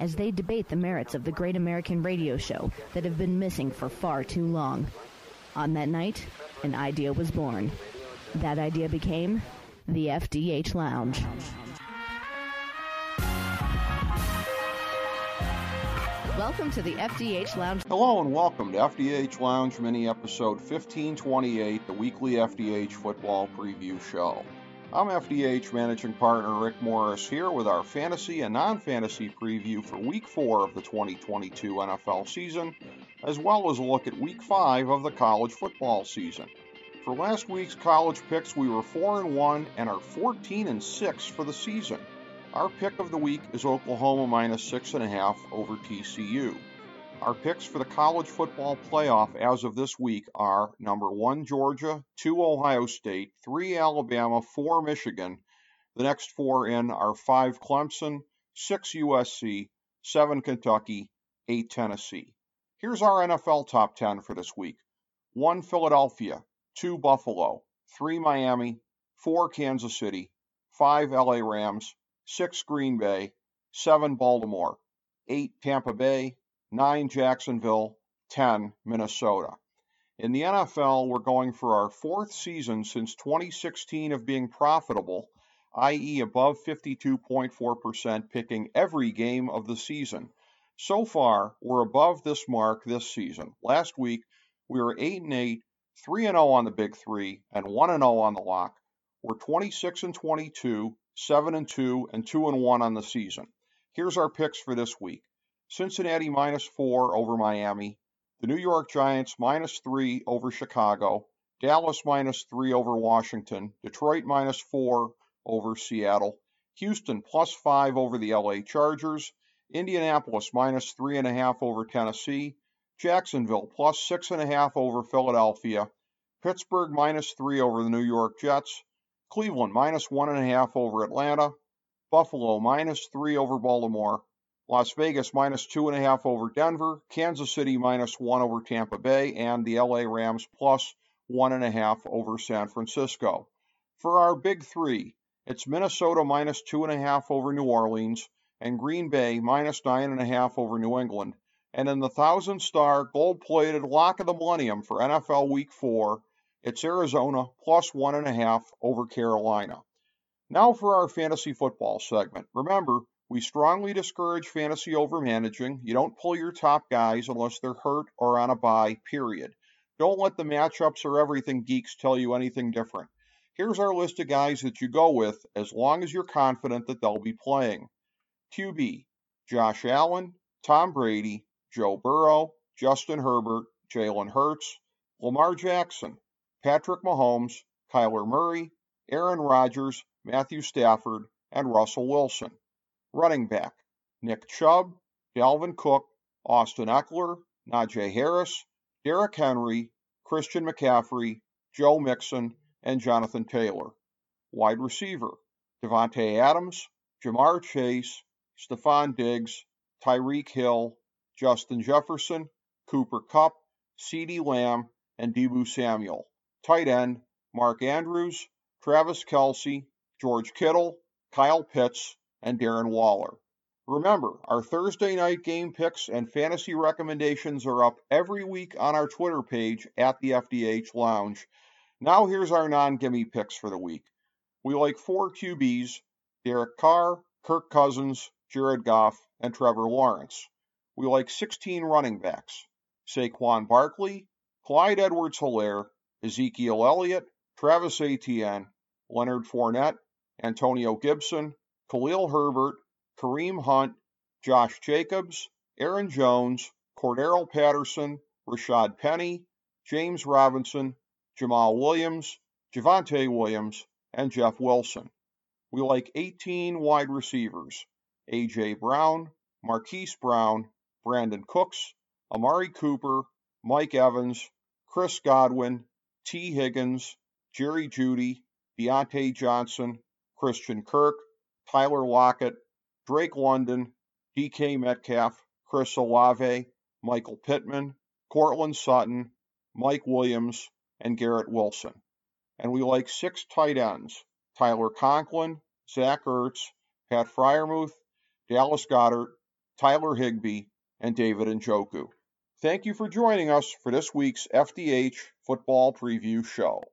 as they debate the merits of the great American radio show that have been missing for far too long. On that night, an idea was born. That idea became the FDH Lounge. Welcome to the FDH Lounge. Hello and welcome to FDH Lounge Mini episode 1528, the weekly FDH football preview show. I'm FDH Managing Partner Rick Morris here with our fantasy and non fantasy preview for Week 4 of the 2022 NFL season, as well as a look at Week 5 of the college football season. For last week's college picks, we were 4 and 1 and are 14 and 6 for the season. Our pick of the week is Oklahoma minus 6.5 over TCU. Our picks for the college football playoff as of this week are number one, Georgia, two, Ohio State, three, Alabama, four, Michigan. The next four in are five, Clemson, six, USC, seven, Kentucky, eight, Tennessee. Here's our NFL top 10 for this week one, Philadelphia, two, Buffalo, three, Miami, four, Kansas City, five, LA Rams, six, Green Bay, seven, Baltimore, eight, Tampa Bay, 9 Jacksonville, 10 Minnesota. In the NFL, we're going for our fourth season since 2016 of being profitable, i.e., above 52.4%, picking every game of the season. So far, we're above this mark this season. Last week, we were 8 and 8, 3 and 0 on the Big 3, and 1 and 0 on the lock. We're 26 and 22, 7 and 2, and 2 and 1 on the season. Here's our picks for this week. Cincinnati minus four over Miami, the New York Giants minus three over Chicago, Dallas minus three over Washington, Detroit minus four over Seattle, Houston plus five over the LA Chargers, Indianapolis minus three and a half over Tennessee, Jacksonville plus six and a half over Philadelphia, Pittsburgh minus three over the New York Jets, Cleveland minus one and a half over Atlanta, Buffalo minus three over Baltimore, Las Vegas minus two and a half over Denver, Kansas City minus one over Tampa Bay, and the LA Rams plus one and a half over San Francisco. For our big three, it's Minnesota minus two and a half over New Orleans, and Green Bay minus nine and a half over New England. And in the thousand star gold plated lock of the millennium for NFL Week 4, it's Arizona plus one and a half over Carolina. Now for our fantasy football segment. Remember, we strongly discourage fantasy over managing. You don't pull your top guys unless they're hurt or on a bye, period. Don't let the matchups or everything geeks tell you anything different. Here's our list of guys that you go with as long as you're confident that they'll be playing. QB Josh Allen, Tom Brady, Joe Burrow, Justin Herbert, Jalen Hurts, Lamar Jackson, Patrick Mahomes, Kyler Murray, Aaron Rodgers, Matthew Stafford, and Russell Wilson. Running back Nick Chubb, Dalvin Cook, Austin Ekeler, Najee Harris, Derrick Henry, Christian McCaffrey, Joe Mixon, and Jonathan Taylor. Wide receiver Davante Adams, Ja'Marr Chase, Stefon Diggs, Tyreek Hill, Justin Jefferson, Cooper Kupp, CeeDee Lamb, and Deebo Samuel. Tight end Mark Andrews, Travis Kelce, George Kittle, Kyle Pitts, and Darren Waller. Remember, our Thursday night game picks and fantasy recommendations are up every week on our Twitter page at the FDH Lounge. Now here's our non-gimme picks for the week. We like four QBs, Derek Carr, Kirk Cousins, Jared Goff, and Trevor Lawrence. We like 16 running backs, Saquon Barkley, Clyde Edwards-Helaire, Ezekiel Elliott, Travis Etienne, Leonard Fournette, Antonio Gibson, Khalil Herbert, Kareem Hunt, Josh Jacobs, Aaron Jones, Cordarrelle Patterson, Rashaad Penny, James Robinson, Jamaal Williams, Javonte Williams, and Jeff Wilson. We like 18 wide receivers A.J. Brown, Marquise Brown, Brandin Cooks, Amari Cooper, Mike Evans, Chris Godwin, Tee Higgins, Jerry Jeudy, Diontae Johnson, Christian Kirk, Tyler Lockett, Drake London, DK Metcalf, Chris Olave, Michael Pittman, Courtland Sutton, Mike Williams, and Garrett Wilson. And we like six tight ends Tyler Conklin, Zach Ertz, Pat Freiermuth, Dallas Goedert, Tyler Higbee, and David Njoku. Thank you for joining us for this week's FDH Football Preview Show.